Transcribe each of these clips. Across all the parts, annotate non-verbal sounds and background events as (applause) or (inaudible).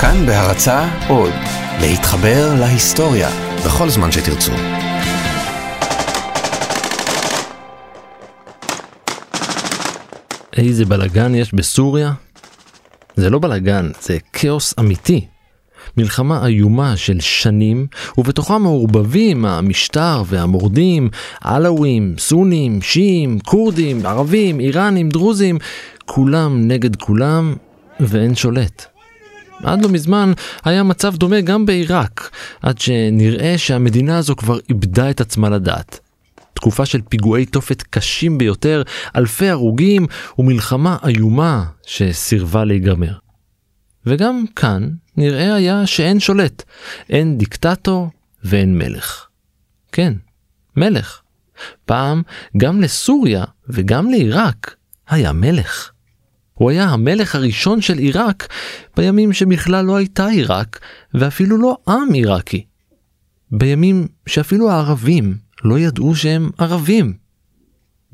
כאן בהרצה עוד, להתחבר להיסטוריה בכל זמן שתרצו. איזה בלגן יש בסוריה? זה לא בלגן, זה כאוס אמיתי. מלחמה איומה של שנים, ובתוכה מעורבבים המשטר והמורדים, עלאווים, סונים, שיעים, כורדים, ערבים, איראנים, דרוזים, כולם נגד כולם, ואין שולט. עד לא מזמן היה מצב דומה גם בעיראק, עד שנראה שהמדינה הזו כבר איבדה את עצמה לדעת. תקופה של פיגועי תופת קשים ביותר, אלפי הרוגים ומלחמה איומה שסירבה להיגמר. וגם כאן נראה היה שאין שולט, אין דיקטטור ואין מלך. כן, מלך. פעם גם לסוריה וגם לעיראק היה מלך. הוא היה המלך הראשון של עיראק בימים שבכלל לא הייתה עיראק ואפילו לא עם עיראקי. בימים שאפילו הערבים לא ידעו שהם ערבים.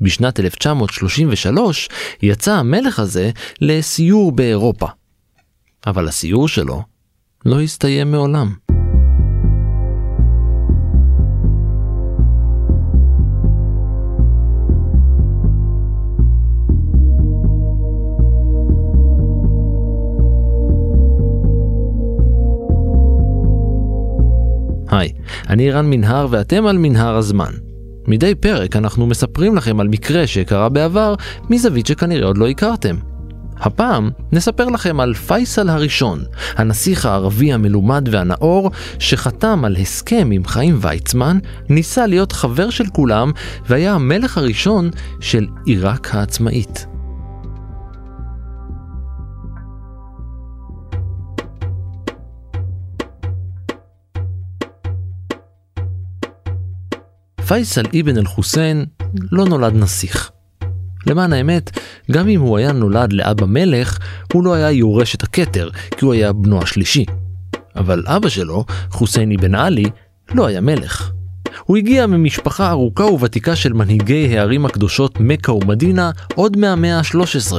בשנת 1933 יצא המלך הזה לסיור באירופה. אבל הסיור שלו לא הסתיים מעולם. היי, אני רן מנהר ואתם על מנהר הזמן. מדי פרק אנחנו מספרים לכם על מקרה שקרה בעבר מזווית שכנראה עוד לא הכרתם. הפעם נספר לכם על פייסל הראשון, הנסיך הערבי המלומד והנאור, שחתם על הסכם עם חיים ויצמן, ניסה להיות חבר של כולם, והיה המלך הראשון של עיראק העצמאית. פייסל אבן אל-חוסיין לא נולד נסיך. למען האמת, גם אם הוא היה נולד לאבא מלך, הוא לא היה יורש את הכתר, כי הוא היה בנו השלישי. אבל אבא שלו, חוסיין אבן עלי, לא היה מלך. הוא הגיע ממשפחה ארוכה וותיקה של מנהיגי הערים הקדושות מכה ומדינה עוד מהמאה ה-13.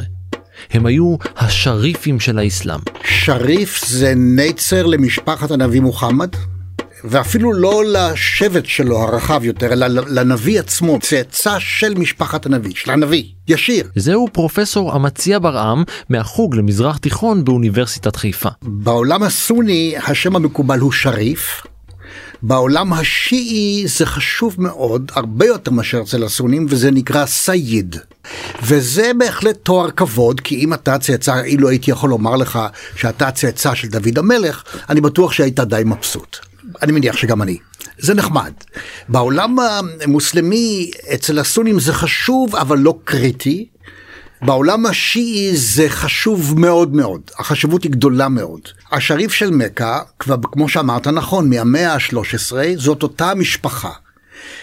הם היו השריפים של האסלאם. שריף זה נצר למשפחת הנביא מוחמד? ואפילו לא לשבט שלו הרחב יותר, אלא לנביא עצמו, צאצא של משפחת הנביא, של הנביא, ישיר. זהו פרופסור אמציה ברעם מהחוג למזרח תיכון באוניברסיטת חיפה. בעולם הסוני השם המקובל הוא שריף. בעולם השיעי זה חשוב מאוד, הרבה יותר מאשר אצל הסונים, וזה נקרא סייד. וזה בהחלט תואר כבוד, כי אם אתה צאצא, אילו הייתי יכול לומר לך שאתה צאצא של דוד המלך, אני בטוח שהיית די מבסוט. אני מניח שגם אני. זה נחמד. בעולם המוסלמי, אצל הסונים זה חשוב, אבל לא קריטי. בעולם השיעי זה חשוב מאוד מאוד, החשיבות היא גדולה מאוד. השריף של מכה, כבר כמו שאמרת נכון, מהמאה ה-13, זאת אותה משפחה.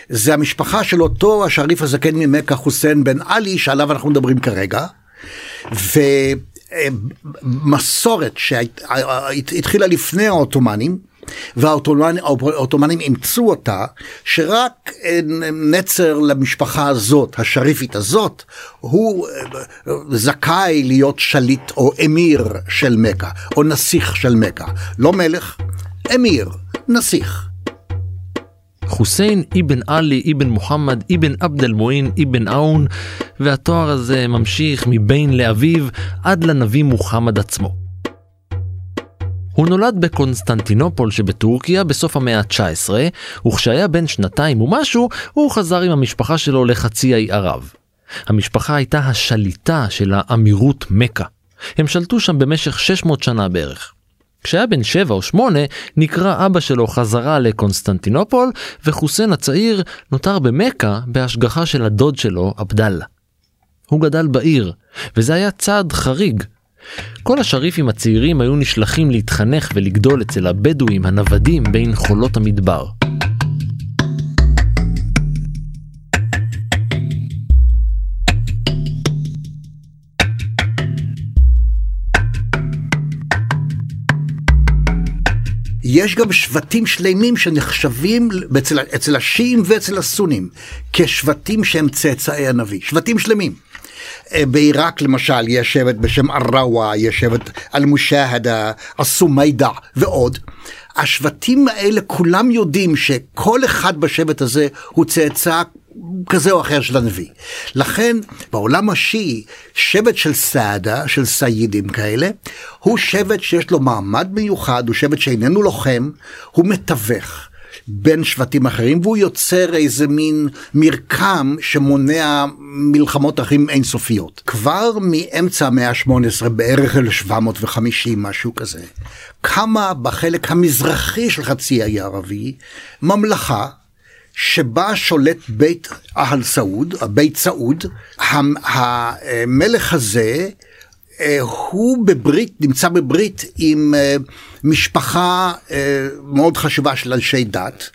זה המשפחה של אותו השריף הזקן ממכה, חוסיין בן עלי, שעליו אנחנו מדברים כרגע. ומסורת שהתחילה לפני העות'מאנים, והעות'מאנים אימצו אותה, שרק אה, נצר למשפחה הזאת, השריפית הזאת, הוא אה, זכאי להיות שליט או אמיר של מכה, או נסיך של מכה. לא מלך, אמיר, נסיך. חוסיין אבן עלי אבן מוחמד אבן עבד אל-מועין אבן עאון, והתואר הזה ממשיך מבן לאביו עד לנביא מוחמד עצמו. הוא נולד בקונסטנטינופול שבטורקיה בסוף המאה ה-19, וכשהיה בן שנתיים ומשהו, הוא חזר עם המשפחה שלו לחצי האי ערב. המשפחה הייתה השליטה של האמירות מכה. הם שלטו שם במשך 600 שנה בערך. כשהיה בן שבע או שמונה, נקרא אבא שלו חזרה לקונסטנטינופול, וחוסיין הצעיר נותר במכה בהשגחה של הדוד שלו, עבדאללה. הוא גדל בעיר, וזה היה צעד חריג, כל השריפים הצעירים היו נשלחים להתחנך ולגדול אצל הבדואים הנוודים בין חולות המדבר. יש גם שבטים שלמים שנחשבים אצל, אצל השיעים ואצל הסונים כשבטים שהם צאצאי הנביא, שבטים שלמים. אה, בעיראק למשל יש שבט בשם אראווה, יש שבט אל-מושהדה, הסומיידע ועוד. השבטים האלה כולם יודעים שכל אחד בשבט הזה הוא צאצא כזה או אחר של הנביא. לכן בעולם השיעי, שבט של סעדה, של סיידים כאלה, הוא שבט שיש לו מעמד מיוחד, הוא שבט שאיננו לוחם, הוא מתווך. בין שבטים אחרים והוא יוצר איזה מין מרקם שמונע מלחמות אחים אינסופיות. כבר מאמצע המאה ה-18 בערך 1750 משהו כזה קמה בחלק המזרחי של חצי האי הערבי ממלכה שבה שולט בית אהל סעוד, בית סעוד, המלך הזה הוא בברית, נמצא בברית עם אה, משפחה אה, מאוד חשובה של אנשי דת,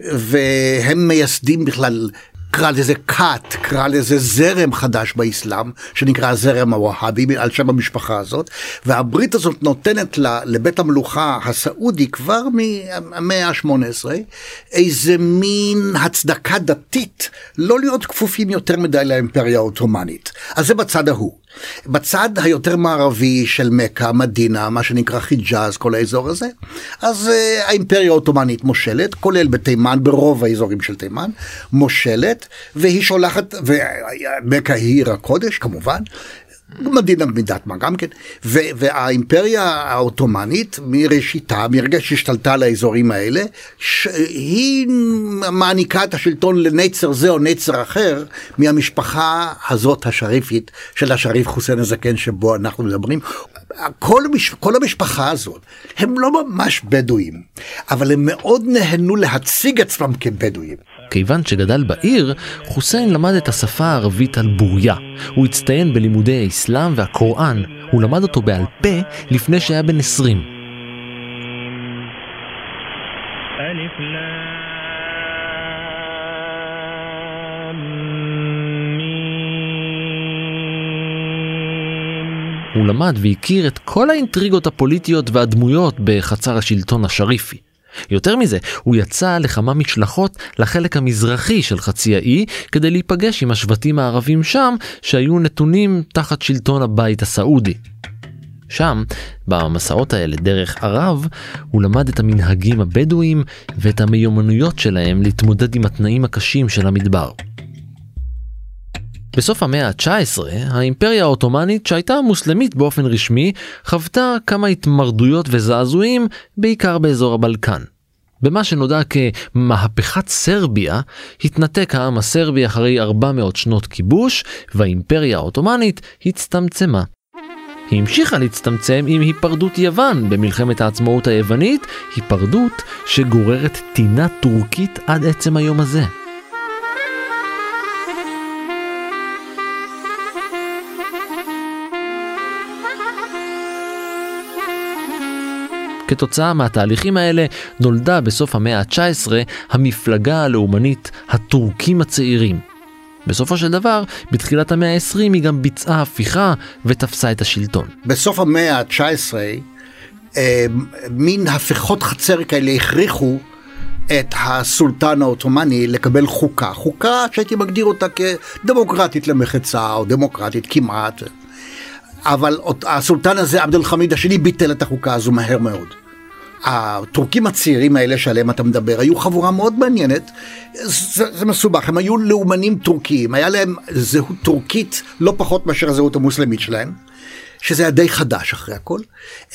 והם מייסדים בכלל קרא לזה כת, קרא לזה זרם חדש באסלאם, שנקרא הזרם הווהאבי, על שם המשפחה הזאת, והברית הזאת נותנת לבית המלוכה הסעודי כבר מהמאה ה-18 איזה מין הצדקה דתית, לא להיות כפופים יותר מדי לאימפריה העות'מאנית. אז זה בצד ההוא. בצד היותר מערבי של מכה, מדינה, מה שנקרא חיג'אז, כל האזור הזה, אז uh, האימפריה העות'מאנית מושלת, כולל בתימן, ברוב האזורים של תימן, מושלת, והיא שולחת, ומכה היא עיר הקודש כמובן, מדינה במידת מה גם כן, והאימפריה העות'מאנית מראשיתה, מרגע שהשתלטה על האזורים האלה, ש- היא מעניקה את השלטון לנצר זה או נצר אחר מהמשפחה הזאת השריפית של השריף חוסיין הזקן שבו אנחנו מדברים. כל, המש- כל המשפחה הזאת הם לא ממש בדואים, אבל הם מאוד נהנו להציג עצמם כבדואים. כיוון שגדל בעיר, חוסיין למד את השפה הערבית על בוריה. הוא הצטיין בלימודי האסלאם והקוראן, הוא למד אותו בעל פה לפני שהיה בן 20. הוא למד והכיר את כל האינטריגות הפוליטיות והדמויות בחצר השלטון השריפי. יותר מזה, הוא יצא לכמה משלחות לחלק המזרחי של חצי האי כדי להיפגש עם השבטים הערבים שם שהיו נתונים תחת שלטון הבית הסעודי. שם, במסעות האלה דרך ערב, הוא למד את המנהגים הבדואיים ואת המיומנויות שלהם להתמודד עם התנאים הקשים של המדבר. בסוף המאה ה-19, האימפריה העות'מאנית שהייתה מוסלמית באופן רשמי, חוותה כמה התמרדויות וזעזועים, בעיקר באזור הבלקן. במה שנודע כמהפכת סרביה, התנתק העם הסרבי אחרי 400 שנות כיבוש, והאימפריה העות'מאנית הצטמצמה. היא המשיכה להצטמצם עם היפרדות יוון במלחמת העצמאות היוונית, היפרדות שגוררת טינה טורקית עד עצם היום הזה. כתוצאה מהתהליכים האלה נולדה בסוף המאה ה-19 המפלגה הלאומנית הטורקים הצעירים. בסופו של דבר, בתחילת המאה ה-20 היא גם ביצעה הפיכה ותפסה את השלטון. בסוף המאה ה-19, אה, מין הפיכות חצר כאלה הכריחו את הסולטן העות'מאני לקבל חוקה. חוקה שהייתי מגדיר אותה כדמוקרטית למחצה, או דמוקרטית כמעט. אבל הסולטן הזה, עבד אל חמיד השני, ביטל את החוקה הזו מהר מאוד. הטורקים הצעירים האלה שעליהם אתה מדבר היו חבורה מאוד מעניינת, זה, זה מסובך, הם היו לאומנים טורקיים, היה להם זהות טורקית לא פחות מאשר הזהות המוסלמית שלהם. שזה היה די חדש אחרי הכל,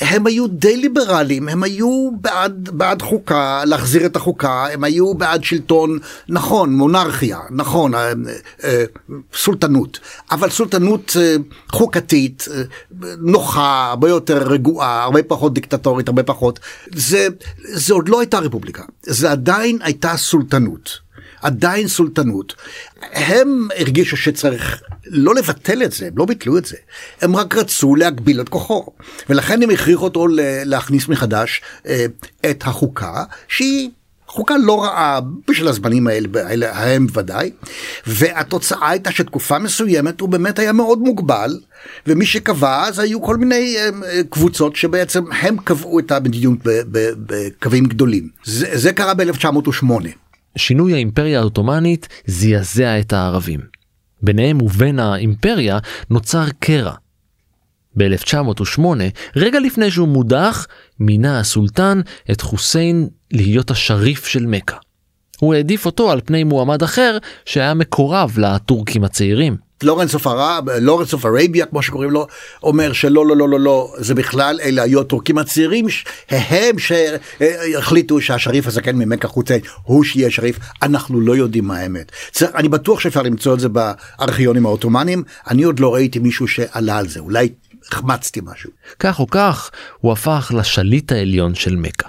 הם היו די ליברליים, הם היו בעד, בעד חוקה, להחזיר את החוקה, הם היו בעד שלטון, נכון, מונרכיה, נכון, אה, אה, סולטנות, אבל סולטנות אה, חוקתית, נוחה, הרבה יותר רגועה, הרבה פחות דיקטטורית, הרבה פחות, זה, זה עוד לא הייתה רפובליקה, זה עדיין הייתה סולטנות. עדיין סולטנות. הם הרגישו שצריך לא לבטל את זה, הם לא ביטלו את זה, הם רק רצו להגביל את כוחו, ולכן הם הכריחו אותו להכניס מחדש אה, את החוקה, שהיא חוקה לא רעה בשביל הזמנים האלה, האלה הם ודאי, והתוצאה הייתה שתקופה מסוימת הוא באמת היה מאוד מוגבל, ומי שקבע אז היו כל מיני אה, קבוצות שבעצם הם קבעו את המדיניות בקווים גדולים. זה, זה קרה ב-1908. שינוי האימפריה העות'מאנית זעזע את הערבים. ביניהם ובין האימפריה נוצר קרע. ב-1908, רגע לפני שהוא מודח, מינה הסולטן את חוסיין להיות השריף של מכה. הוא העדיף אותו על פני מועמד אחר שהיה מקורב לטורקים הצעירים. לורנס אוף לורנס אוף ערביה כמו שקוראים לו, אומר שלא לא לא לא לא זה בכלל אלה היו הטורקים הצעירים הם שהחליטו שהשריף הזקן ממכה חוסיין הוא שיהיה שריף אנחנו לא יודעים מה האמת. אני בטוח שאפשר למצוא את זה בארכיונים העות'מאנים אני עוד לא ראיתי מישהו שעלה על זה אולי החמצתי משהו. כך או כך הוא הפך לשליט העליון של מכה.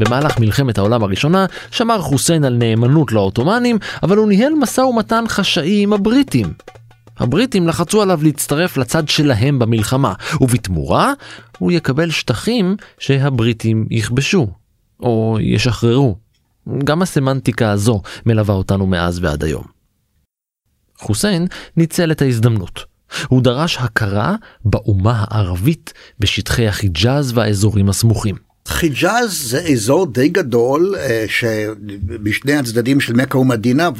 במהלך מלחמת העולם הראשונה שמר חוסיין על נאמנות לעות'מאנים, אבל הוא ניהל משא ומתן חשאי עם הבריטים. הבריטים לחצו עליו להצטרף לצד שלהם במלחמה, ובתמורה הוא יקבל שטחים שהבריטים יכבשו, או ישחררו. גם הסמנטיקה הזו מלווה אותנו מאז ועד היום. חוסיין ניצל את ההזדמנות. הוא דרש הכרה באומה הערבית בשטחי החיג'אז והאזורים הסמוכים. חיג'אז זה אזור די גדול אה, שבשני הצדדים של מכה ומדינה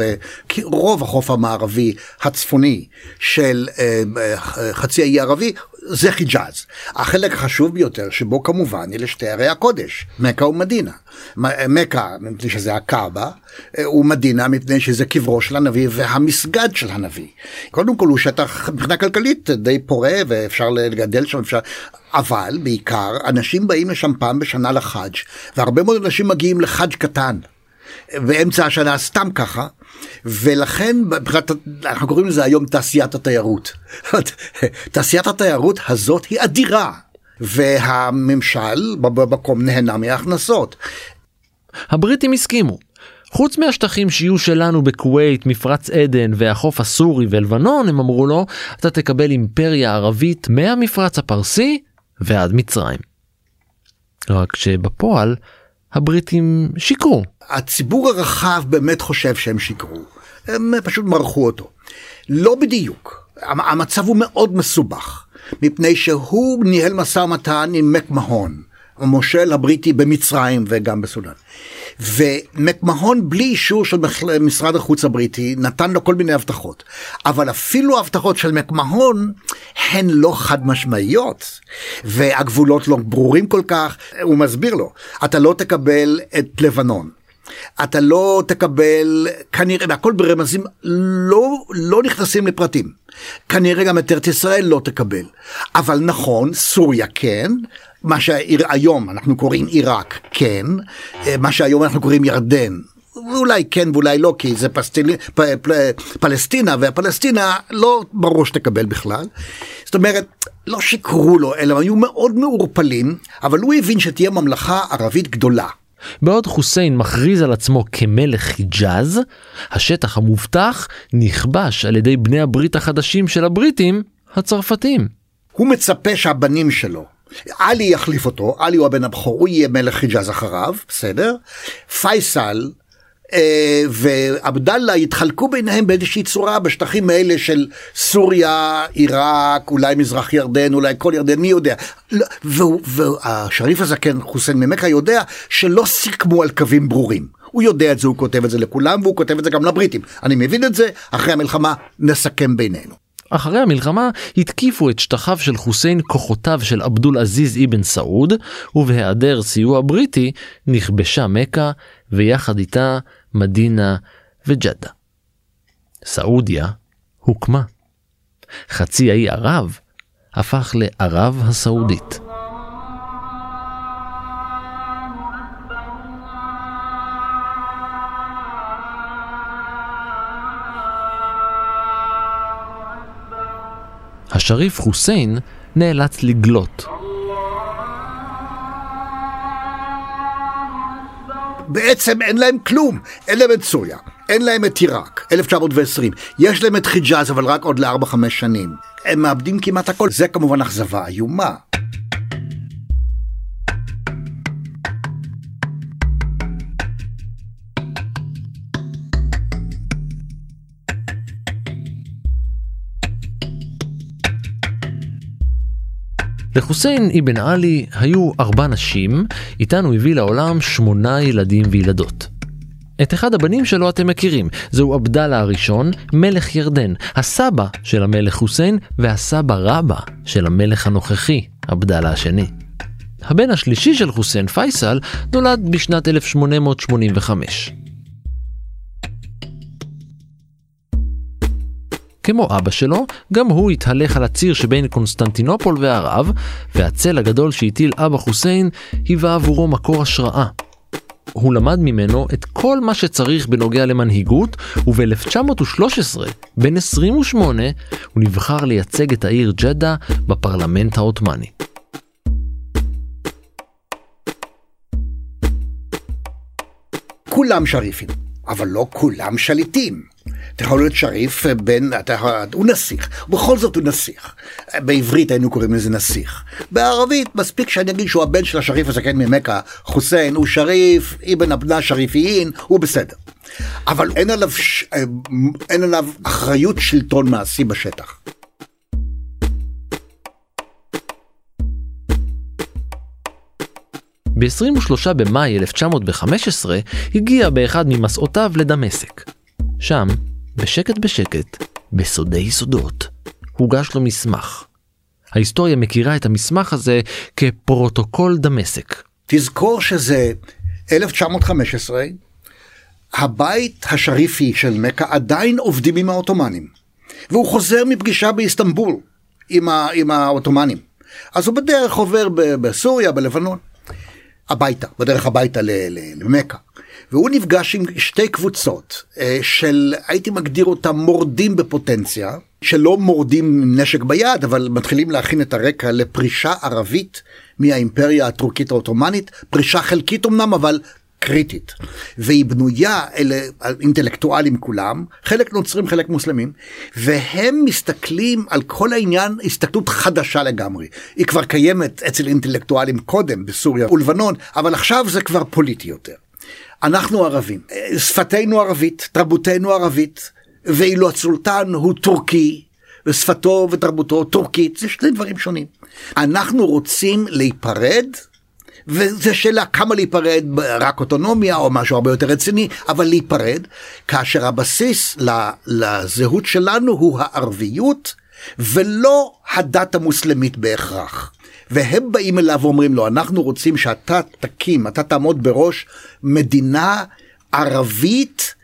ורוב החוף המערבי הצפוני של אה, אה, חצי האי הערבי זה חיג'אז. החלק החשוב ביותר שבו כמובן אלה שתי ערי הקודש, מכה ומדינה. מכה מפני שזה הקאבה, ומדינה מפני שזה קברו של הנביא והמסגד של הנביא. קודם כל הוא שטח מבחינה כלכלית די פורה ואפשר לגדל שם, אפשר... אבל בעיקר אנשים באים לשם פעם בשנה לחאג' והרבה מאוד אנשים מגיעים לחאג' קטן. באמצע השנה סתם ככה ולכן אנחנו קוראים לזה היום תעשיית התיירות. (laughs) תעשיית התיירות הזאת היא אדירה והממשל במקום נהנה מההכנסות. הבריטים הסכימו. חוץ מהשטחים שיהיו שלנו בכווית, מפרץ עדן והחוף הסורי ולבנון, הם אמרו לו, אתה תקבל אימפריה ערבית מהמפרץ הפרסי ועד מצרים. רק שבפועל הבריטים שיקרו. הציבור הרחב באמת חושב שהם שיקרו, הם פשוט מרחו אותו. לא בדיוק, המצב הוא מאוד מסובך, מפני שהוא ניהל משא ומתן עם מקמהון, המושל הבריטי במצרים וגם בסודאן. ומקמהון בלי אישור של משרד החוץ הבריטי נתן לו כל מיני הבטחות. אבל אפילו ההבטחות של מקמהון הן לא חד משמעיות והגבולות לא ברורים כל כך. הוא מסביר לו, אתה לא תקבל את לבנון. אתה לא תקבל כנראה והכל ברמזים לא לא נכנסים לפרטים כנראה גם את ארץ ישראל לא תקבל אבל נכון סוריה כן מה שהיום אנחנו קוראים עיראק כן, אה, מה שהיום אנחנו קוראים ירדן אולי כן ואולי לא כי זה פסטיל... פ... פ... פלסטינה והפלסטינה לא ברור שתקבל בכלל. זאת אומרת לא שיקרו לו אלא היו מאוד מעורפלים אבל הוא הבין שתהיה ממלכה ערבית גדולה. בעוד חוסיין מכריז על עצמו כמלך חיג'אז, השטח המובטח נכבש על ידי בני הברית החדשים של הבריטים, הצרפתים. הוא מצפה שהבנים שלו עלי יחליף אותו, עלי הוא הבן הבכור, הוא יהיה מלך חיג'אז אחריו, בסדר? פייסל אה, ועבדאללה יתחלקו ביניהם באיזושהי צורה בשטחים האלה של סוריה, עיראק, אולי מזרח ירדן, אולי כל ירדן, מי יודע. לא, והשריף הזקן חוסיין ממכה יודע שלא סיכמו על קווים ברורים. הוא יודע את זה, הוא כותב את זה לכולם והוא כותב את זה גם לבריטים. אני מבין את זה, אחרי המלחמה נסכם בינינו. אחרי המלחמה התקיפו את שטחיו של חוסיין כוחותיו של עבדול עזיז אבן סעוד, ובהיעדר סיוע בריטי נכבשה מכה, ויחד איתה מדינה וג'דה. סעודיה הוקמה. חצי האי ערב הפך לערב הסעודית. השריף חוסיין נאלץ לגלות. בעצם אין להם כלום, אין להם את סוריה, אין להם את עיראק, 1920, יש להם את חיג'אז אבל רק עוד ל-4-5 שנים. הם מאבדים כמעט הכל, זה כמובן אכזבה איומה. לחוסיין אבן עלי היו ארבע נשים, איתן הוא הביא לעולם שמונה ילדים וילדות. את אחד הבנים שלו אתם מכירים, זהו עבדאללה הראשון, מלך ירדן, הסבא של המלך חוסיין והסבא רבא של המלך הנוכחי, עבדאללה השני. הבן השלישי של חוסיין פייסל נולד בשנת 1885. כמו אבא שלו, גם הוא התהלך על הציר שבין קונסטנטינופול וערב, והצל הגדול שהטיל אבא חוסיין היווה עבורו מקור השראה. הוא למד ממנו את כל מה שצריך בנוגע למנהיגות, וב-1913, בן 28, הוא נבחר לייצג את העיר ג'דה בפרלמנט העות'מאני. כולם שריפים, אבל לא כולם שליטים. אתה יכול להיות שריף בין, אתה, הוא נסיך, בכל זאת הוא נסיך. בעברית היינו קוראים לזה נסיך. בערבית מספיק שאני אגיד שהוא הבן של השריף הזקן ממכה, חוסיין, הוא שריף, אבן אבנה שריפיין, הוא בסדר. אבל אין עליו, אין עליו אחריות שלטון מעשי בשטח. ב-23 במאי 1915 הגיע באחד ממסעותיו לדמשק. שם, בשקט בשקט, בסודי סודות, הוגש לו מסמך. ההיסטוריה מכירה את המסמך הזה כפרוטוקול דמשק. תזכור שזה 1915, הבית השריפי של מכה עדיין עובדים עם העות'מאנים, והוא חוזר מפגישה באיסטנבול עם, ה, עם העות'מאנים. אז הוא בדרך עובר בסוריה, בלבנון. הביתה, בדרך הביתה למכה. והוא נפגש עם שתי קבוצות אה, של, הייתי מגדיר אותם מורדים בפוטנציה, שלא מורדים נשק ביד, אבל מתחילים להכין את הרקע לפרישה ערבית מהאימפריה הטורקית העות'מאנית, פרישה חלקית אמנם, אבל קריטית. והיא בנויה, אלה אינטלקטואלים כולם, חלק נוצרים, חלק מוסלמים, והם מסתכלים על כל העניין הסתכלות חדשה לגמרי. היא כבר קיימת אצל אינטלקטואלים קודם, בסוריה ולבנון, אבל עכשיו זה כבר פוליטי יותר. אנחנו ערבים, שפתנו ערבית, תרבותנו ערבית, ואילו הסולטן הוא טורקי, ושפתו ותרבותו טורקית, זה שני דברים שונים. אנחנו רוצים להיפרד וזה שאלה כמה להיפרד, רק אוטונומיה או משהו הרבה יותר רציני, אבל להיפרד, כאשר הבסיס לזהות שלנו הוא הערביות ולא הדת המוסלמית בהכרח. והם באים אליו ואומרים לו, אנחנו רוצים שאתה תקים, אתה תעמוד בראש מדינה ערבית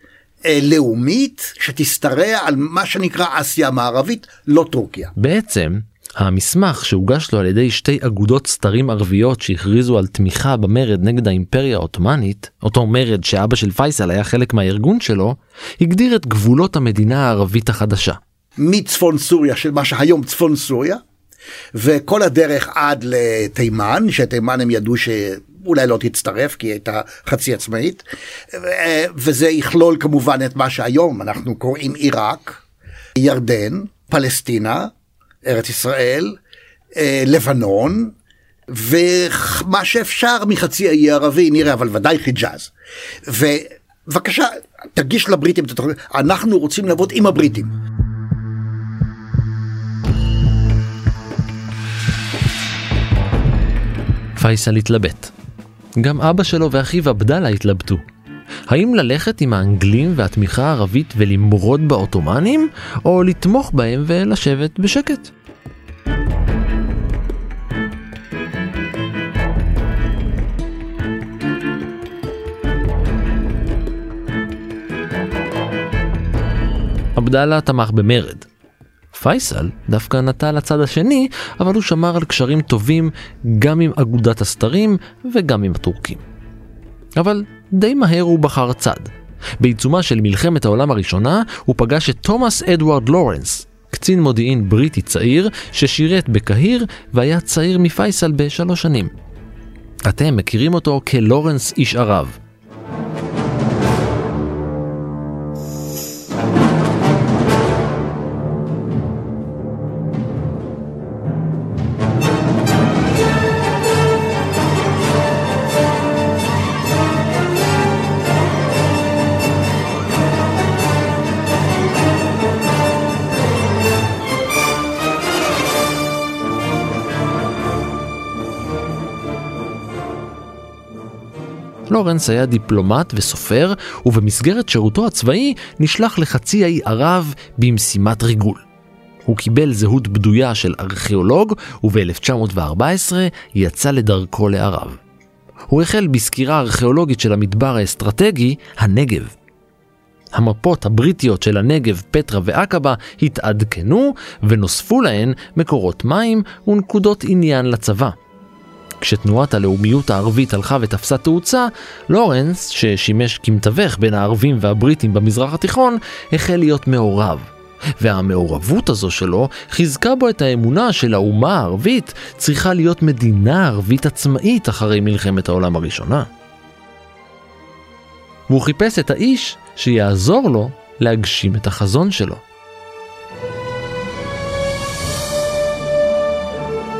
אה, לאומית שתשתרע על מה שנקרא אסיה המערבית, לא טורקיה. בעצם, המסמך שהוגש לו על ידי שתי אגודות סתרים ערביות שהכריזו על תמיכה במרד נגד האימפריה העות'מאנית, אותו מרד שאבא של פייסל היה חלק מהארגון שלו, הגדיר את גבולות המדינה הערבית החדשה. מצפון סוריה, של מה שהיום צפון סוריה, וכל הדרך עד לתימן, שתימן הם ידעו שאולי לא תצטרף כי היא הייתה חצי עצמאית, וזה יכלול כמובן את מה שהיום אנחנו קוראים עיראק, ירדן, פלסטינה, ארץ ישראל, אה, לבנון, ומה שאפשר מחצי האי הערבי נראה, אבל ודאי חיג'אז. ובבקשה, תגיש לבריטים את התוכנית, אנחנו רוצים לעבוד עם הבריטים. פייסל התלבט. גם אבא שלו ואחיו עבדאללה התלבטו. האם ללכת עם האנגלים והתמיכה הערבית ולמרוד בעות'מאנים, או לתמוך בהם ולשבת בשקט? עבדאללה תמך במרד. פייסל דווקא נטה לצד השני, אבל הוא שמר על קשרים טובים גם עם אגודת הסתרים וגם עם הטורקים. אבל די מהר הוא בחר צד. בעיצומה של מלחמת העולם הראשונה הוא פגש את תומאס אדוארד לורנס, קצין מודיעין בריטי צעיר ששירת בקהיר והיה צעיר מפייסל בשלוש שנים. אתם מכירים אותו כלורנס איש ערב. לורנס היה דיפלומט וסופר, ובמסגרת שירותו הצבאי נשלח לחצי האי ערב במשימת ריגול. הוא קיבל זהות בדויה של ארכיאולוג, וב-1914 יצא לדרכו לערב. הוא החל בסקירה ארכיאולוגית של המדבר האסטרטגי, הנגב. המפות הבריטיות של הנגב, פטרה ועקבה התעדכנו ונוספו להן מקורות מים ונקודות עניין לצבא. כשתנועת הלאומיות הערבית הלכה ותפסה תאוצה, לורנס, ששימש כמתווך בין הערבים והבריטים במזרח התיכון, החל להיות מעורב. והמעורבות הזו שלו חיזקה בו את האמונה של האומה הערבית צריכה להיות מדינה ערבית עצמאית אחרי מלחמת העולם הראשונה. והוא חיפש את האיש שיעזור לו להגשים את החזון שלו.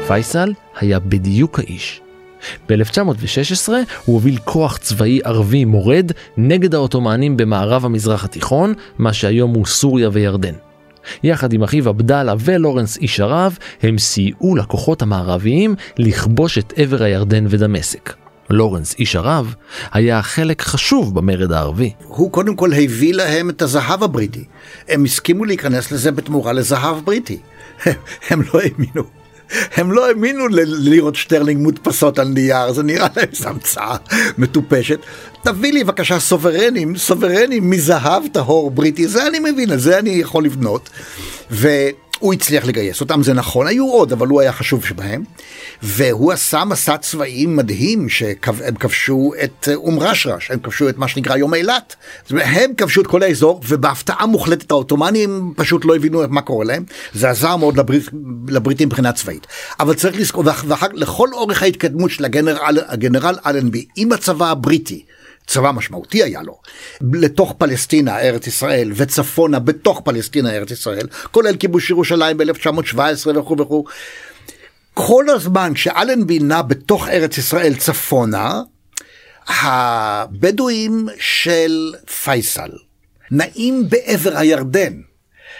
פייסל היה בדיוק האיש. ב-1916 הוא הוביל כוח צבאי ערבי מורד נגד העות'מאנים במערב המזרח התיכון, מה שהיום הוא סוריה וירדן. יחד עם אחיו עבדאללה ולורנס איש ערב, הם סייעו לכוחות המערביים לכבוש את עבר הירדן ודמשק. לורנס איש ערב היה חלק חשוב במרד הערבי. הוא קודם כל הביא להם את הזהב הבריטי. הם הסכימו להיכנס לזה בתמורה לזהב בריטי. (laughs) הם לא האמינו. הם לא האמינו ללירות שטרלינג מודפסות על נייר, זה נראה להם המצאה מטופשת. תביא לי בבקשה סוברנים, סוברנים מזהב טהור בריטי, זה אני מבין, על זה אני יכול לבנות. ו... הוא הצליח לגייס אותם, זה נכון, היו עוד, אבל הוא היה חשוב שבהם. והוא עשה מסע צבאי מדהים, שהם כבשו את אום רשרש, הם כבשו את מה שנקרא היום אילת. הם כבשו את כל האזור, ובהפתעה מוחלטת העות'מאנים פשוט לא הבינו מה קורה להם. זה עזר מאוד לברית, לבריטים מבחינה צבאית. אבל צריך לזכור, ואחר לכל אורך ההתקדמות של הגנרל, הגנרל אלנבי עם הצבא הבריטי, צבא משמעותי היה לו, לתוך פלסטינה, ארץ ישראל, וצפונה בתוך פלסטינה, ארץ ישראל, כולל כיבוש ירושלים ב-1917 וכו' וכו'. כל הזמן שאלנבי נע בתוך ארץ ישראל צפונה, הבדואים של פייסל נעים בעבר הירדן.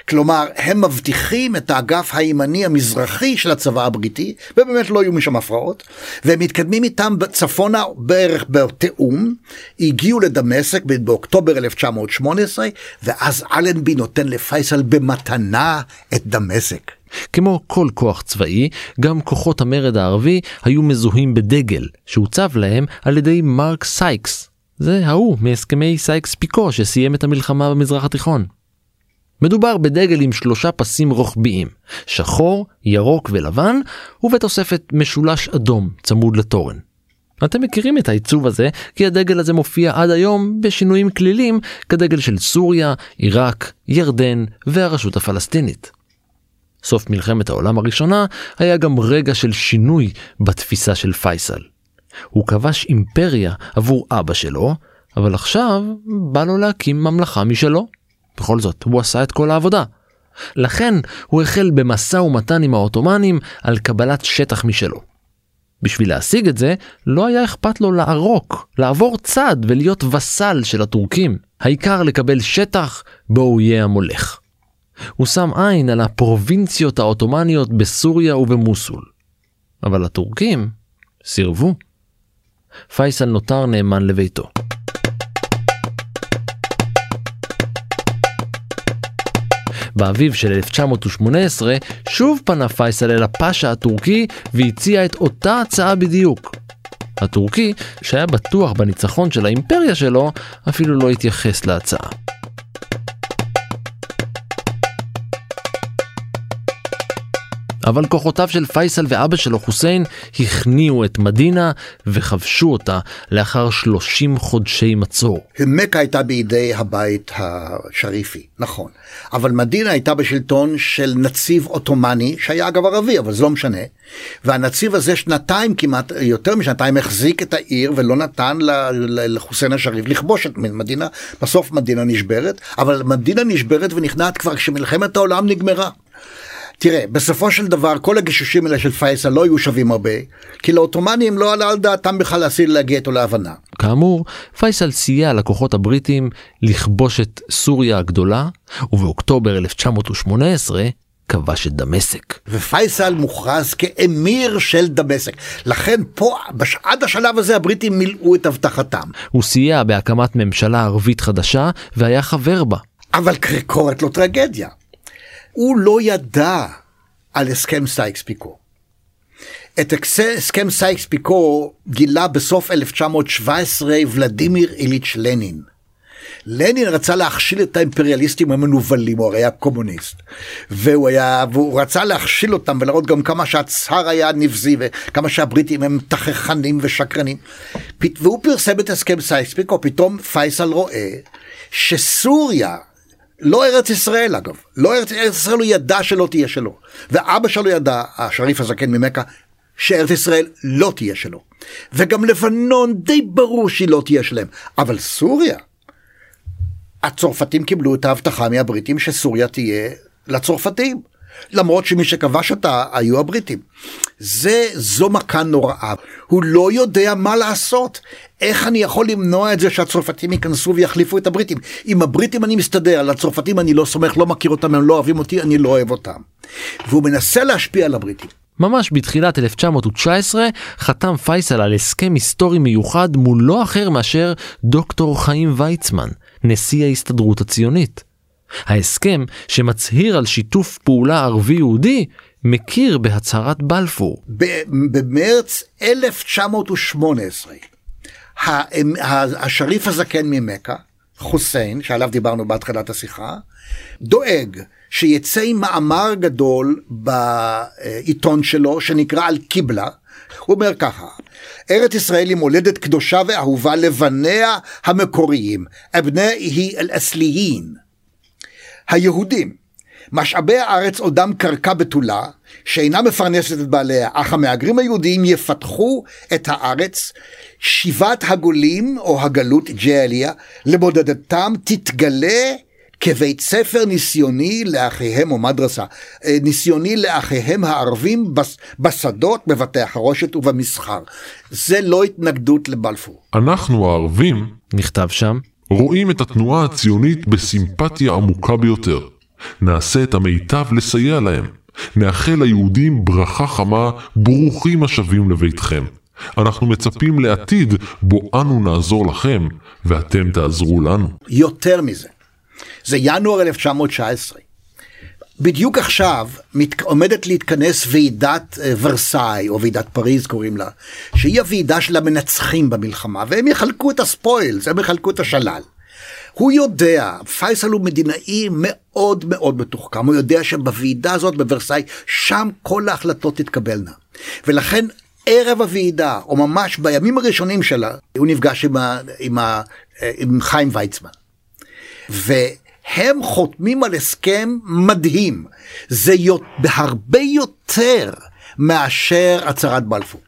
כלומר, הם מבטיחים את האגף הימני המזרחי של הצבא הבריטי, ובאמת לא היו משם הפרעות, והם מתקדמים איתם צפונה בערך בתיאום, הגיעו לדמשק באוקטובר 1918, ואז אלנבי נותן לפייסל במתנה את דמשק. כמו כל כוח צבאי, גם כוחות המרד הערבי היו מזוהים בדגל, שהוצב להם על ידי מרק סייקס. זה ההוא מהסכמי סייקס פיקו שסיים את המלחמה במזרח התיכון. מדובר בדגל עם שלושה פסים רוחביים, שחור, ירוק ולבן, ובתוספת משולש אדום צמוד לתורן. אתם מכירים את העיצוב הזה, כי הדגל הזה מופיע עד היום בשינויים קלילים כדגל של סוריה, עיראק, ירדן והרשות הפלסטינית. סוף מלחמת העולם הראשונה היה גם רגע של שינוי בתפיסה של פייסל. הוא כבש אימפריה עבור אבא שלו, אבל עכשיו בא לו להקים ממלכה משלו. בכל זאת, הוא עשה את כל העבודה. לכן הוא החל במשא ומתן עם העות'מאנים על קבלת שטח משלו. בשביל להשיג את זה, לא היה אכפת לו לערוק, לעבור צד ולהיות וסל של הטורקים. העיקר לקבל שטח בו הוא יהיה המולך. הוא שם עין על הפרובינציות העות'מאניות בסוריה ובמוסול. אבל הטורקים סירבו. פייסל נותר נאמן לביתו. באביב של 1918 שוב פנה פייסל אל הפאשה הטורקי והציע את אותה הצעה בדיוק. הטורקי, שהיה בטוח בניצחון של האימפריה שלו, אפילו לא התייחס להצעה. אבל כוחותיו של פייסל ואבא שלו חוסיין הכניעו את מדינה וכבשו אותה לאחר 30 חודשי מצור. מכה הייתה בידי הבית השריפי, נכון. אבל מדינה הייתה בשלטון של נציב עות'מאני, שהיה אגב ערבי, אבל זה לא משנה. והנציב הזה שנתיים כמעט, יותר משנתיים, החזיק את העיר ולא נתן לחוסיין השריף לכבוש את מדינה. בסוף מדינה נשברת, אבל מדינה נשברת ונכנעת כבר כשמלחמת העולם נגמרה. תראה, בסופו של דבר כל הגישושים האלה של פייסל לא היו שווים הרבה, כי לעות'מאנים לא עלה על דעתם בכלל להסיל להגיע איתו להבנה. כאמור, פייסל סייע לכוחות הבריטים לכבוש את סוריה הגדולה, ובאוקטובר 1918 כבש את דמשק. ופייסל מוכרז כאמיר של דמשק. לכן פה, בש- עד השלב הזה הבריטים מילאו את הבטחתם. הוא סייע בהקמת ממשלה ערבית חדשה והיה חבר בה. אבל קורית לו טרגדיה. הוא לא ידע על הסכם סייקס פיקו. את הסכם סייקס פיקו גילה בסוף 1917 ולדימיר איליץ' לנין. לנין רצה להכשיל את האימפריאליסטים המנוולים, הוא הרי היה קומוניסט. והוא היה, והוא רצה להכשיל אותם ולהראות גם כמה שהצאר היה נבזי וכמה שהבריטים הם תככנים ושקרנים. והוא פרסם את הסכם סייספיקו, פתאום פייסל רואה שסוריה, לא ארץ ישראל אגב, לא ארץ, ארץ ישראל הוא ידע שלא תהיה שלו. ואבא שלו ידע, השריף הזקן ממכה, שארץ ישראל לא תהיה שלו. וגם לבנון די ברור שהיא לא תהיה שלהם. אבל סוריה, הצרפתים קיבלו את ההבטחה מהבריטים שסוריה תהיה לצרפתים. למרות שמי שכבש אותה היו הבריטים. זה, זו מכה נוראה. הוא לא יודע מה לעשות. איך אני יכול למנוע את זה שהצרפתים ייכנסו ויחליפו את הבריטים? עם הבריטים אני מסתדר, על הצרפתים אני לא סומך, לא מכיר אותם, הם לא אוהבים אותי, אני לא אוהב אותם. והוא מנסה להשפיע על הבריטים. ממש בתחילת 1919 חתם פייסל על הסכם היסטורי מיוחד מול לא אחר מאשר דוקטור חיים ויצמן, נשיא ההסתדרות הציונית. ההסכם, שמצהיר על שיתוף פעולה ערבי-יהודי, מכיר בהצהרת בלפור. במרץ 1918, ה- ה- השריף הזקן ממכה, חוסיין, שעליו דיברנו בהתחלת השיחה, דואג שיצא מאמר גדול בעיתון שלו שנקרא על קיבלה. הוא אומר ככה, ארץ ישראל היא מולדת קדושה ואהובה לבניה המקוריים, אבני אל-אסליין. היהודים, משאבי הארץ עודם קרקע בתולה, שאינה מפרנסת את בעליה, אך המהגרים היהודים יפתחו את הארץ, שיבת הגולים או הגלות ג'אליה, למולדתם תתגלה כבית ספר ניסיוני לאחיהם או מדרסה, אה, ניסיוני לאחיהם הערבים בס- בשדות, בבתי החרושת ובמסחר. זה לא התנגדות לבלפור. אנחנו הערבים נכתב שם, רואים את התנועה הציונית בסימפתיה עמוקה ביותר. נעשה את המיטב לסייע להם. נאחל ליהודים ברכה חמה, ברוכים השבים לביתכם. אנחנו מצפים לעתיד בו אנו נעזור לכם, ואתם תעזרו לנו. יותר מזה, זה ינואר 1919. בדיוק עכשיו מת, עומדת להתכנס ועידת אה, ורסאי, או ועידת פריז קוראים לה, שהיא הוועידה של המנצחים במלחמה, והם יחלקו את הספוילס, הם יחלקו את השלל. הוא יודע, פייסל הוא מדינאי מאוד מאוד מתוחכם, הוא יודע שבוועידה הזאת בוורסאי, שם כל ההחלטות תתקבלנה. ולכן ערב הוועידה, או ממש בימים הראשונים שלה, הוא נפגש עם, ה, עם, ה, אה, עם חיים ויצמן. והם חותמים על הסכם מדהים. זה בהרבה יותר מאשר הצהרת בלפור.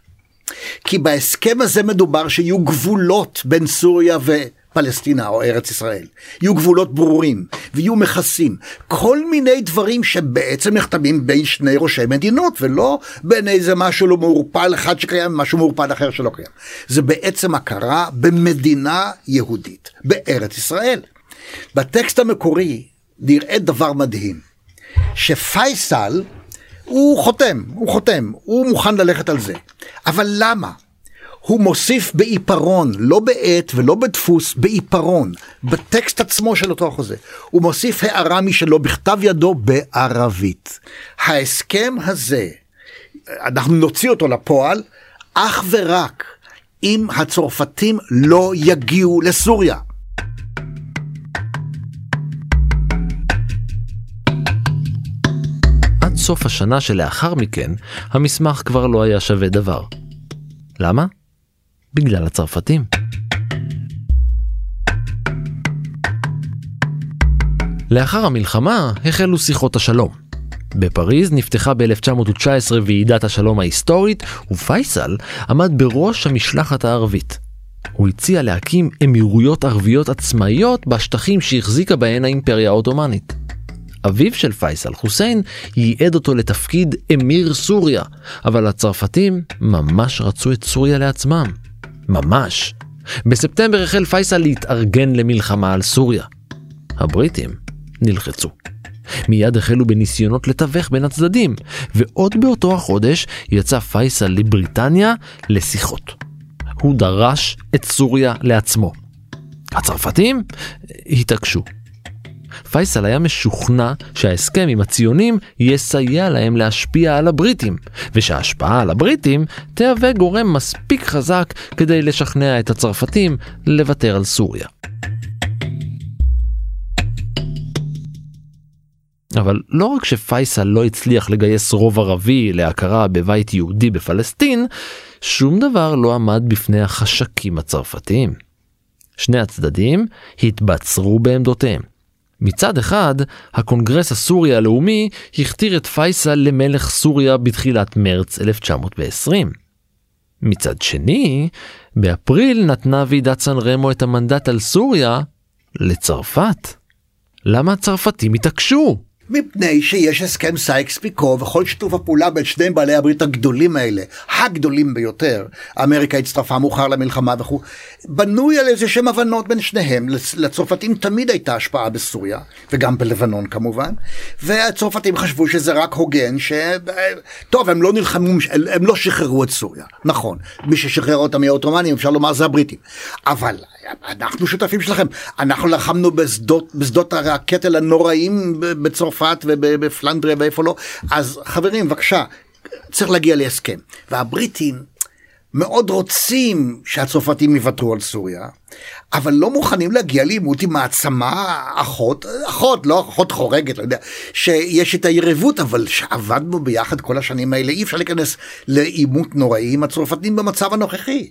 כי בהסכם הזה מדובר שיהיו גבולות בין סוריה ופלסטינה או ארץ ישראל. יהיו גבולות ברורים ויהיו מכסים. כל מיני דברים שבעצם נחתמים בין שני ראשי מדינות ולא בין איזה משהו לא מעורפל אחד שקיים ומשהו מעורפל אחר שלא קיים. זה בעצם הכרה במדינה יהודית בארץ ישראל. בטקסט המקורי נראה דבר מדהים, שפייסל הוא חותם, הוא חותם, הוא מוכן ללכת על זה. אבל למה? הוא מוסיף בעיפרון, לא בעת ולא בדפוס, בעיפרון, בטקסט עצמו של אותו החוזה. הוא מוסיף הערה משלו בכתב ידו בערבית. ההסכם הזה, אנחנו נוציא אותו לפועל, אך ורק אם הצרפתים לא יגיעו לסוריה. עד סוף השנה שלאחר מכן, המסמך כבר לא היה שווה דבר. למה? בגלל הצרפתים. לאחר המלחמה החלו שיחות השלום. בפריז נפתחה ב-1919 ועידת השלום ההיסטורית, ופייסל עמד בראש המשלחת הערבית. הוא הציע להקים אמירויות ערביות עצמאיות בשטחים שהחזיקה בהן האימפריה העות'מאנית. אביו של פייסל חוסיין ייעד אותו לתפקיד אמיר סוריה, אבל הצרפתים ממש רצו את סוריה לעצמם. ממש. בספטמבר החל פייסל להתארגן למלחמה על סוריה. הבריטים נלחצו. מיד החלו בניסיונות לתווך בין הצדדים, ועוד באותו החודש יצא פייסל לבריטניה לשיחות. הוא דרש את סוריה לעצמו. הצרפתים התעקשו. פייסל היה משוכנע שההסכם עם הציונים יסייע להם להשפיע על הבריטים, ושההשפעה על הבריטים תהווה גורם מספיק חזק כדי לשכנע את הצרפתים לוותר על סוריה. אבל לא רק שפייסל לא הצליח לגייס רוב ערבי להכרה בבית יהודי בפלסטין, שום דבר לא עמד בפני החשקים הצרפתיים. שני הצדדים התבצרו בעמדותיהם. מצד אחד, הקונגרס הסורי הלאומי הכתיר את פייסל למלך סוריה בתחילת מרץ 1920. מצד שני, באפריל נתנה ועידת סן רמו את המנדט על סוריה לצרפת. למה הצרפתים התעקשו? מפני שיש הסכם סייקס פיקו וכל שיתוף הפעולה בין שני בעלי הברית הגדולים האלה, הגדולים ביותר, אמריקה הצטרפה מאוחר למלחמה וכו', בנוי על איזה שהם הבנות בין שניהם, לצרפתים תמיד הייתה השפעה בסוריה, וגם בלבנון כמובן, והצרפתים חשבו שזה רק הוגן, ש... טוב, הם לא נלחמו, הם לא שחררו את סוריה, נכון, מי ששחרר אותם מהעות'מאנים אפשר לומר זה הבריטים, אבל אנחנו שותפים שלכם, אנחנו לחמנו בשדות, בשדות הקטל הנוראים בצרפת ובפלנדריה ואיפה לא, אז חברים בבקשה, צריך להגיע להסכם. והבריטים מאוד רוצים שהצרפתים יוותרו על סוריה, אבל לא מוכנים להגיע לעימות עם מעצמה אחות, אחות, לא אחות חורגת, לא יודע, שיש את היריבות, אבל שעבדנו ביחד כל השנים האלה, אי אפשר להיכנס לעימות נוראי עם הצרפתים במצב הנוכחי.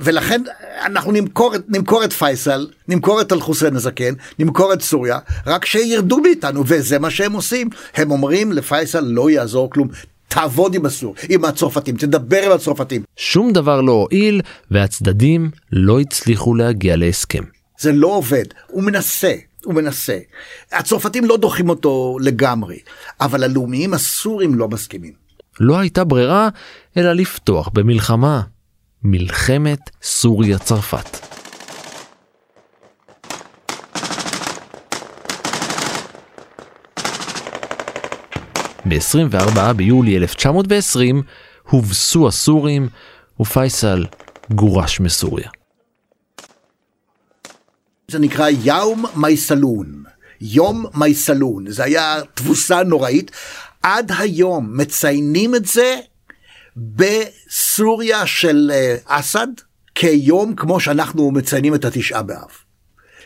ולכן אנחנו נמכור, נמכור את פייסל, נמכור את אל-חוסיין הזקן, נמכור את סוריה, רק שירדו מאיתנו, וזה מה שהם עושים. הם אומרים לפייסל לא יעזור כלום, תעבוד עם הסור, עם הצרפתים, תדבר עם הצרפתים. שום דבר לא הועיל, והצדדים לא הצליחו להגיע להסכם. זה לא עובד, הוא מנסה. הוא מנסה. הצרפתים לא דוחים אותו לגמרי, אבל הלאומיים הסורים לא מסכימים. לא הייתה ברירה אלא לפתוח במלחמה. מלחמת סוריה-צרפת. ב-24 ביולי 1920 הובסו הסורים ופייסל גורש מסוריה. זה נקרא יאום מייסלון, יום מייסלון, זה היה תבוסה נוראית. עד היום מציינים את זה בסוריה של אה, אסד כיום כמו שאנחנו מציינים את התשעה באב.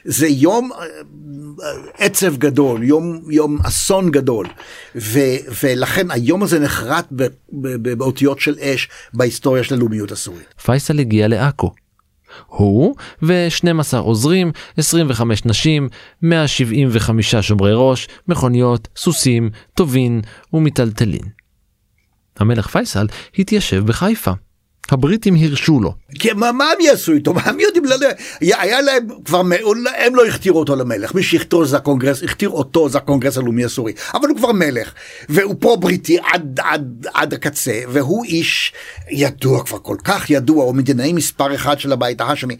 זה יום אה, עצב גדול, יום, יום אסון גדול, ו, ולכן היום הזה נחרט באותיות של אש בהיסטוריה של הלאומיות הסורית. פייסל הגיע לעכו. הוא ו-12 עוזרים, 25 נשים, 175 שומרי ראש, מכוניות, סוסים, טובין ומיטלטלין. המלך פייסל התיישב בחיפה. הבריטים הרשו לו. כי מה, מה הם יעשו איתו? מה הם יודעים? לא, היה להם כבר, הם לא הכתירו אותו למלך, מי שהכתיר זה הקונגרס, הכתיר אותו זה הקונגרס הלאומי הסורי, אבל הוא כבר מלך, והוא פרו-בריטי עד, עד, עד הקצה, והוא איש ידוע כבר כל כך ידוע, הוא מדינאי מספר אחד של הבית ההאשמי.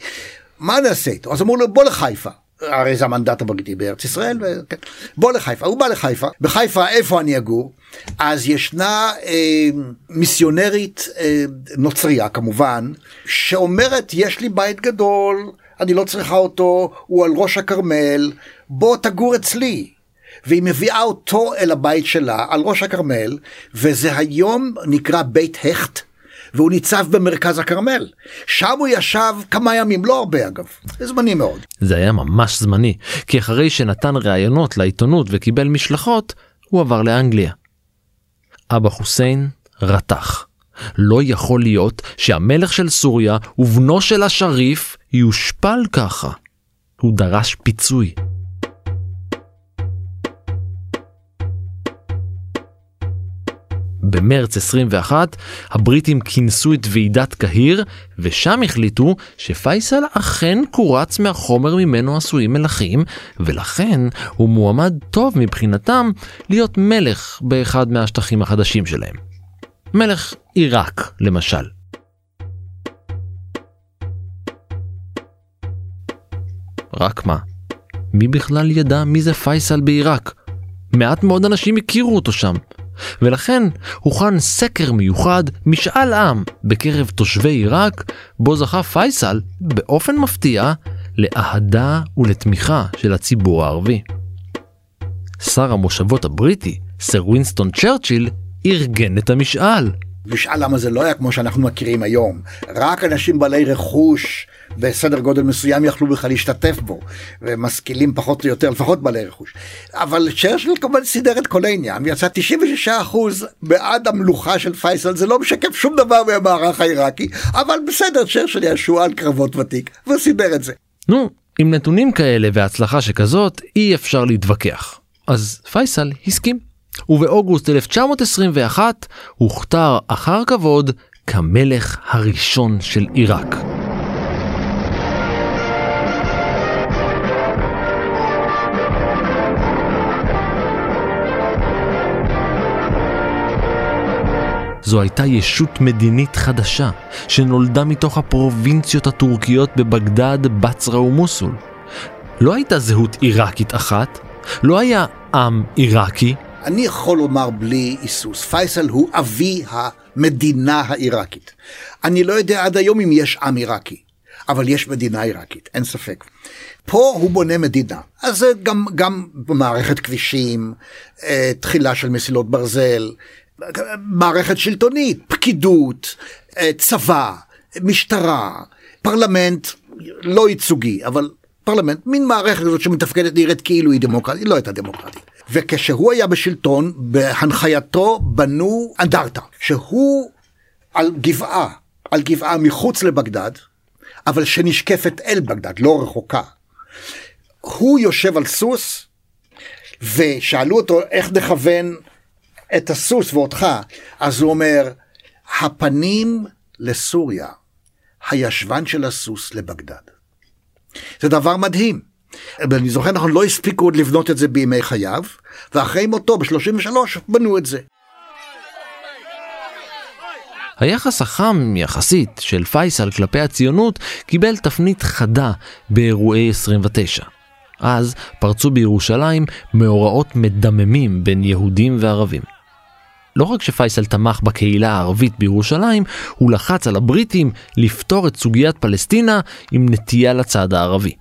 מה נעשה איתו? אז אמרו לו בוא לחיפה. הרי זה המנדט הבריטי בארץ ישראל, וכן. בוא לחיפה, הוא בא לחיפה, בחיפה איפה אני אגור? אז ישנה אה, מיסיונרית אה, נוצריה כמובן, שאומרת יש לי בית גדול, אני לא צריכה אותו, הוא על ראש הכרמל, בוא תגור אצלי. והיא מביאה אותו אל הבית שלה על ראש הכרמל, וזה היום נקרא בית הכט. והוא ניצב במרכז הכרמל. שם הוא ישב כמה ימים, לא הרבה אגב, זמני מאוד. זה היה ממש זמני, כי אחרי שנתן ראיונות לעיתונות וקיבל משלחות, הוא עבר לאנגליה. אבא חוסיין רתח. לא יכול להיות שהמלך של סוריה ובנו של השריף יושפל ככה. הוא דרש פיצוי. במרץ 21 הבריטים כינסו את ועידת קהיר ושם החליטו שפייסל אכן קורץ מהחומר ממנו עשויים מלכים ולכן הוא מועמד טוב מבחינתם להיות מלך באחד מהשטחים החדשים שלהם. מלך עיראק למשל. רק מה, מי בכלל ידע מי זה פייסל בעיראק? מעט מאוד אנשים הכירו אותו שם. ולכן הוכן סקר מיוחד, משאל עם, בקרב תושבי עיראק, בו זכה פייסל, באופן מפתיע, לאהדה ולתמיכה של הציבור הערבי. שר המושבות הבריטי, סר וינסטון צ'רצ'יל, ארגן את המשאל. משאל למה זה לא היה כמו שאנחנו מכירים היום. רק אנשים בעלי רכוש בסדר גודל מסוים יכלו בכלל להשתתף בו, ומשכילים פחות או יותר, לפחות בעלי רכוש. אבל צ'רצ'יל כמובן סידר את כל העניין, ויצא 96% בעד המלוכה של פייסל, זה לא משקף שום דבר מהמערך העיראקי, אבל בסדר, צ'רצ'יל היה שועל קרבות ותיק, והוא סידר את זה. נו, עם נתונים כאלה והצלחה שכזאת, אי אפשר להתווכח. אז פייסל הסכים. ובאוגוסט 1921 הוכתר אחר כבוד כמלך הראשון של עיראק. זו הייתה ישות מדינית חדשה, שנולדה מתוך הפרובינציות הטורקיות בבגדד, בצרה ומוסול. לא הייתה זהות עיראקית אחת, לא היה עם עיראקי. אני יכול לומר בלי היסוס, פייסל הוא אבי המדינה העיראקית. אני לא יודע עד היום אם יש עם עיראקי, אבל יש מדינה עיראקית, אין ספק. פה הוא בונה מדינה, אז זה גם, גם במערכת כבישים, אה, תחילה של מסילות ברזל, מערכת שלטונית, פקידות, אה, צבא, משטרה, פרלמנט לא ייצוגי, אבל פרלמנט, מין מערכת כזאת שמתפקדת נראית כאילו היא דמוקרטית, היא לא הייתה דמוקרטית. וכשהוא היה בשלטון, בהנחייתו בנו אנדרטה, שהוא על גבעה, על גבעה מחוץ לבגדד, אבל שנשקפת אל בגדד, לא רחוקה. הוא יושב על סוס, ושאלו אותו איך נכוון את הסוס ואותך, אז הוא אומר, הפנים לסוריה, הישבן של הסוס לבגדד. זה דבר מדהים. אני זוכר נכון, לא הספיקו עוד לבנות את זה בימי חייו, ואחרי מותו ב-33 בנו את זה. היחס החם יחסית של פייסל כלפי הציונות קיבל תפנית חדה באירועי 29. אז פרצו בירושלים מאורעות מדממים בין יהודים וערבים. לא רק שפייסל תמך בקהילה הערבית בירושלים, הוא לחץ על הבריטים לפתור את סוגיית פלסטינה עם נטייה לצד הערבי.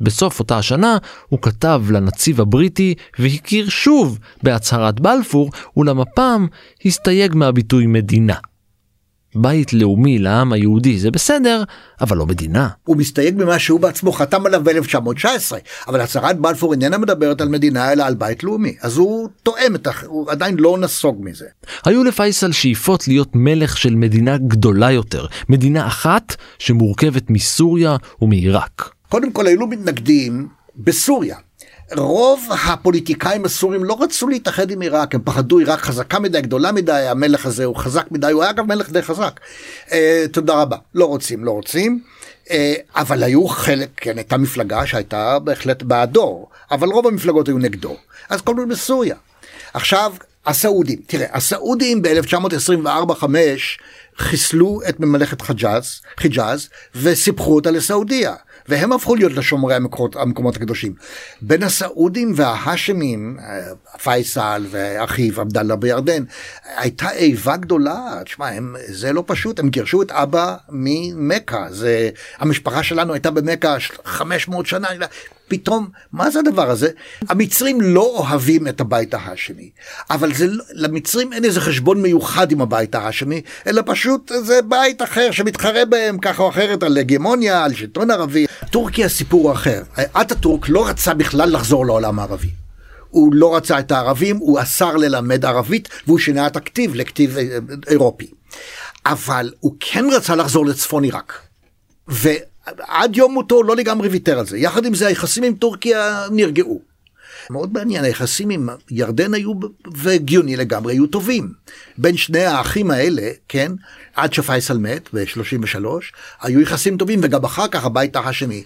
בסוף אותה השנה הוא כתב לנציב הבריטי והכיר שוב בהצהרת בלפור, אולם הפעם הסתייג מהביטוי מדינה. בית לאומי לעם היהודי זה בסדר, אבל לא מדינה. הוא מסתייג ממה שהוא בעצמו חתם עליו ב-1919, אבל הצהרת בלפור איננה מדברת על מדינה אלא על בית לאומי, אז הוא תואם את ה... הוא עדיין לא נסוג מזה. היו לפייסל שאיפות להיות מלך של מדינה גדולה יותר, מדינה אחת שמורכבת מסוריה ומעיראק. קודם כל היו מתנגדים בסוריה. רוב הפוליטיקאים הסורים לא רצו להתאחד עם עיראק, הם פחדו עיראק חזקה מדי, גדולה מדי, המלך הזה הוא חזק מדי, הוא היה אגב מלך די חזק. אה, תודה רבה, לא רוצים, לא רוצים. אה, אבל היו חלק, כן, הייתה מפלגה שהייתה בהחלט בעדו, אבל רוב המפלגות היו נגדו. אז כל מיני בסוריה. עכשיו, הסעודים, תראה, הסעודים ב-1924-5 חיסלו את ממלכת חיג'אז, חיג'אז וסיפחו אותה לסעודיה. והם הפכו להיות לשומרי המקומות, המקומות הקדושים. בין הסעודים וההאשמים, אה, פייסל ואחיו עבדאללה בירדן, הייתה איבה גדולה, תשמע, הם, זה לא פשוט, הם גירשו את אבא ממכה, זה, המשפחה שלנו הייתה במכה 500 שנה, פתאום, מה זה הדבר הזה? המצרים לא אוהבים את הבית ההאשמי, אבל זה, לא, למצרים אין איזה חשבון מיוחד עם הבית ההאשמי, אלא פשוט זה בית אחר שמתחרה בהם ככה או אחרת על הגמוניה, על שלטון ערבי. טורקיה סיפור אחר. אטאטורק לא רצה בכלל לחזור לעולם הערבי. הוא לא רצה את הערבים, הוא אסר ללמד ערבית, והוא שינה את הכתיב לכתיב אה, אירופי. אבל הוא כן רצה לחזור לצפון עיראק. עד יום מותו לא לגמרי ויתר על זה. יחד עם זה היחסים עם טורקיה נרגעו. מאוד מעניין, היחסים עם ירדן היו, והגיוני לגמרי, היו טובים. בין שני האחים האלה, כן, עד שפייסל מת ב-33, היו יחסים טובים, וגם אחר כך הבית ההאשמי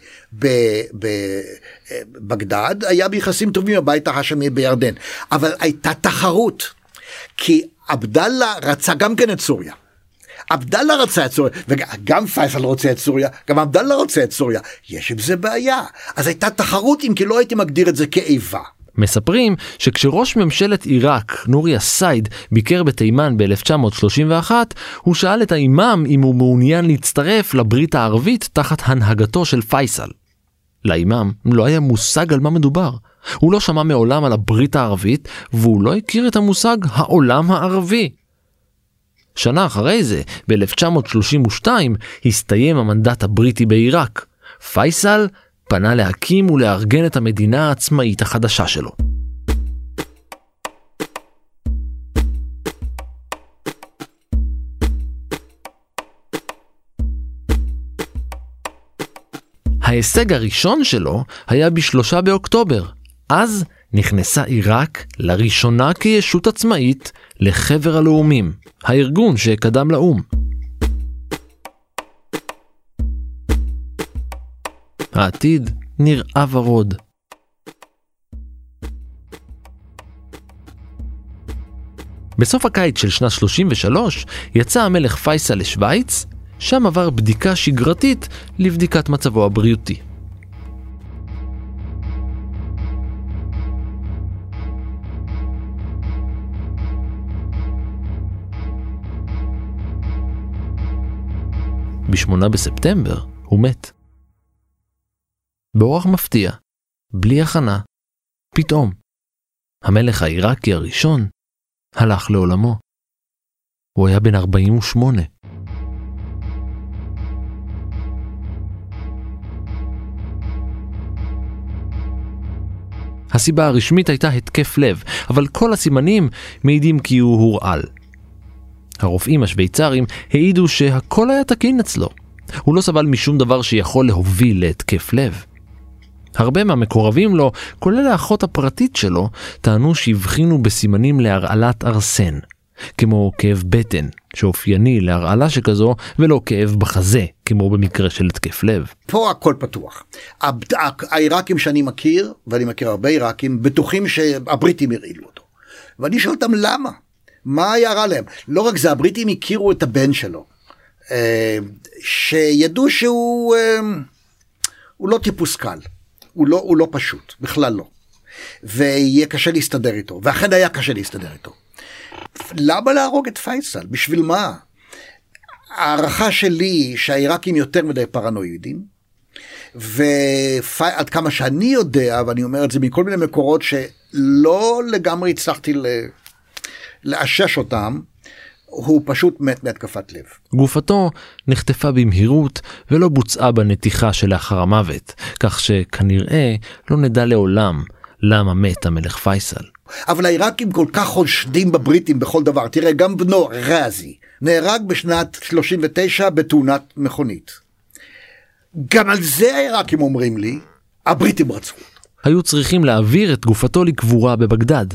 בבגדד היה ביחסים טובים עם הבית ההאשמי בירדן. אבל הייתה תחרות, כי עבדאללה רצה גם כן את סוריה. עבדאללה רצה את סוריה, וגם פייסל רוצה את סוריה, גם עבדאללה רוצה את סוריה. יש עם זה בעיה. אז הייתה תחרות אם כי לא הייתי מגדיר את זה כאיבה. מספרים שכשראש ממשלת עיראק, נורי א-סייד, ביקר בתימן ב-1931, הוא שאל את האימאם אם הוא מעוניין להצטרף לברית הערבית תחת הנהגתו של פייסל. לאימאם לא היה מושג על מה מדובר. הוא לא שמע מעולם על הברית הערבית, והוא לא הכיר את המושג העולם הערבי. שנה אחרי זה, ב-1932, הסתיים המנדט הבריטי בעיראק. פייסל פנה להקים ולארגן את המדינה העצמאית החדשה שלו. ההישג הראשון שלו היה בשלושה באוקטובר. אז נכנסה עיראק לראשונה כישות עצמאית לחבר הלאומים, הארגון שקדם לאו"ם. העתיד נראה ורוד. בסוף הקיץ של שנת 33 יצא המלך פייסל לשוויץ, שם עבר בדיקה שגרתית לבדיקת מצבו הבריאותי. ב-8 בספטמבר הוא מת. באורח מפתיע, בלי הכנה, פתאום, המלך העיראקי הראשון הלך לעולמו. הוא היה בן 48. הסיבה הרשמית הייתה התקף לב, אבל כל הסימנים מעידים כי הוא הורעל. הרופאים השוויצרים העידו שהכל היה תקין אצלו. הוא לא סבל משום דבר שיכול להוביל להתקף לב. הרבה מהמקורבים לו, כולל האחות הפרטית שלו, טענו שהבחינו בסימנים להרעלת ארסן, כמו כאב בטן, שאופייני להרעלה שכזו, ולא כאב בחזה, כמו במקרה של התקף לב. פה הכל פתוח. העיראקים שאני מכיר, ואני מכיר הרבה עיראקים, בטוחים שהבריטים הרעילו אותו. ואני שואל אותם למה? מה היה רע להם? לא רק זה, הבריטים הכירו את הבן שלו, אה, שידעו שהוא אה, לא טיפוס קל, הוא לא, הוא לא פשוט, בכלל לא. ויהיה קשה להסתדר איתו, ואכן היה קשה להסתדר איתו. למה להרוג את פייסל? בשביל מה? ההערכה שלי שהעיראקים יותר מדי פרנואידים, ועד כמה שאני יודע, ואני אומר את זה מכל מיני מקורות שלא לגמרי הצלחתי לאשש אותם, הוא פשוט מת מהתקפת לב. גופתו נחטפה במהירות ולא בוצעה בנתיחה שלאחר המוות, כך שכנראה לא נדע לעולם למה מת המלך פייסל. אבל העיראקים כל כך חושדים בבריטים בכל דבר. תראה, גם בנו, רזי, נהרג בשנת 39 בתאונת מכונית. גם על זה העיראקים אומרים לי, הבריטים רצחו. היו צריכים להעביר את גופתו לקבורה בבגדד,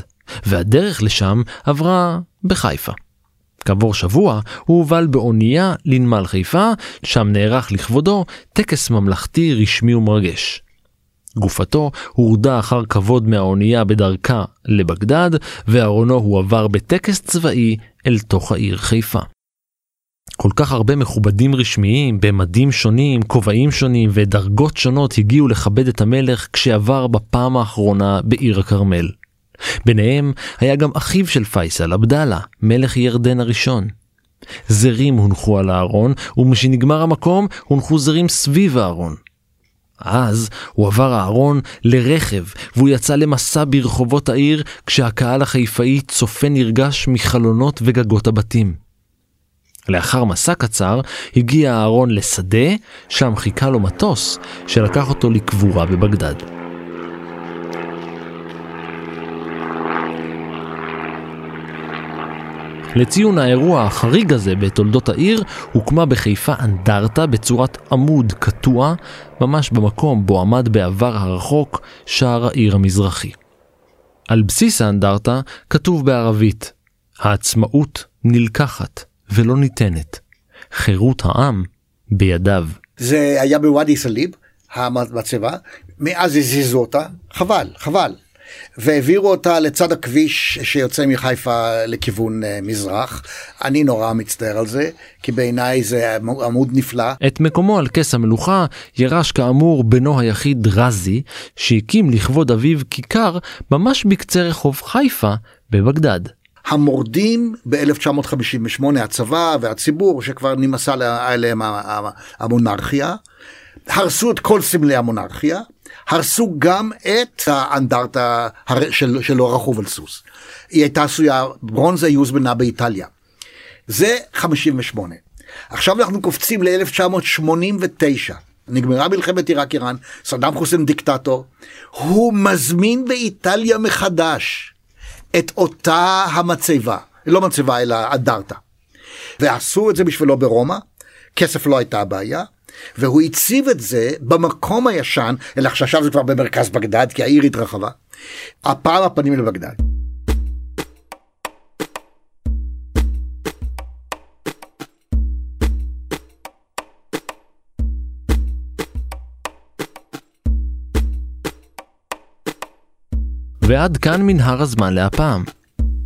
והדרך לשם עברה בחיפה. כעבור שבוע הוא הובל באונייה לנמל חיפה, שם נערך לכבודו טקס ממלכתי רשמי ומרגש. גופתו הורדה אחר כבוד מהאונייה בדרכה לבגדד, וארונו הועבר בטקס צבאי אל תוך העיר חיפה. כל כך הרבה מכובדים רשמיים, במדים שונים, כובעים שונים ודרגות שונות הגיעו לכבד את המלך כשעבר בפעם האחרונה בעיר הכרמל. ביניהם היה גם אחיו של פייסל, עבדאללה, מלך ירדן הראשון. זרים הונחו על הארון, ומשנגמר המקום הונחו זרים סביב הארון. אז הועבר הארון לרכב, והוא יצא למסע ברחובות העיר, כשהקהל החיפאי צופה נרגש מחלונות וגגות הבתים. לאחר מסע קצר, הגיע הארון לשדה, שם חיכה לו מטוס, שלקח אותו לקבורה בבגדד. לציון האירוע החריג הזה בתולדות העיר, הוקמה בחיפה אנדרטה בצורת עמוד קטוע, ממש במקום בו עמד בעבר הרחוק שער העיר המזרחי. על בסיס האנדרטה כתוב בערבית, העצמאות נלקחת ולא ניתנת, חירות העם בידיו. זה היה בוואדי סאליב, המצבה, מאז הזיזו אותה, חבל, חבל. והעבירו אותה לצד הכביש שיוצא מחיפה לכיוון אה, מזרח. אני נורא מצטער על זה, כי בעיניי זה עמוד נפלא. את מקומו על כס המלוכה ירש כאמור בנו היחיד רזי, שהקים לכבוד אביו כיכר ממש בקצה רחוב חיפה בבגדד. המורדים ב-1958, הצבא והציבור שכבר נמאסה עליהם המונרכיה, הרסו את כל סמלי המונרכיה, הרסו גם את האנדרטה של, שלא רכוב על סוס. היא הייתה עשויה, ברונזה היא הוזמנה באיטליה. זה 58. עכשיו אנחנו קופצים ל-1989. נגמרה מלחמת עיראק איראן, סדאם חוסיין דיקטטור, הוא מזמין באיטליה מחדש את אותה המצבה, לא מצבה אלא אנדרטה. ועשו את זה בשבילו ברומא, כסף לא הייתה הבעיה, והוא הציב את זה במקום הישן, אלא שעכשיו זה כבר במרכז בגדד, כי העיר התרחבה. הפעם הפנים לבגדד. ועד כאן מנהר הזמן להפעם.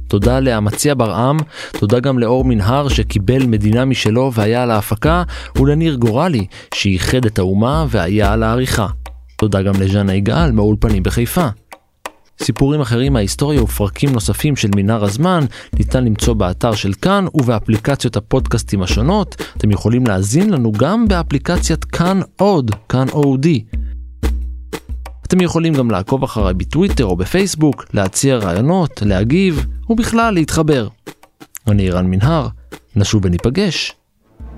תודה לאמציה ברעם, תודה גם לאור מנהר שקיבל מדינה משלו והיה על ההפקה, ולניר גורלי שאיחד את האומה והיה על העריכה. תודה גם לז'אנה יגאל מהאולפנים בחיפה. סיפורים אחרים מההיסטוריה ופרקים נוספים של מנהר הזמן ניתן למצוא באתר של כאן ובאפליקציות הפודקאסטים השונות. אתם יכולים להאזין לנו גם באפליקציית כאן עוד, כאן אודי. אתם יכולים גם לעקוב אחריי בטוויטר או בפייסבוק, להציע רעיונות, להגיב, ובכלל להתחבר. אני רן מנהר, נשוב וניפגש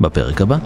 בפרק הבא.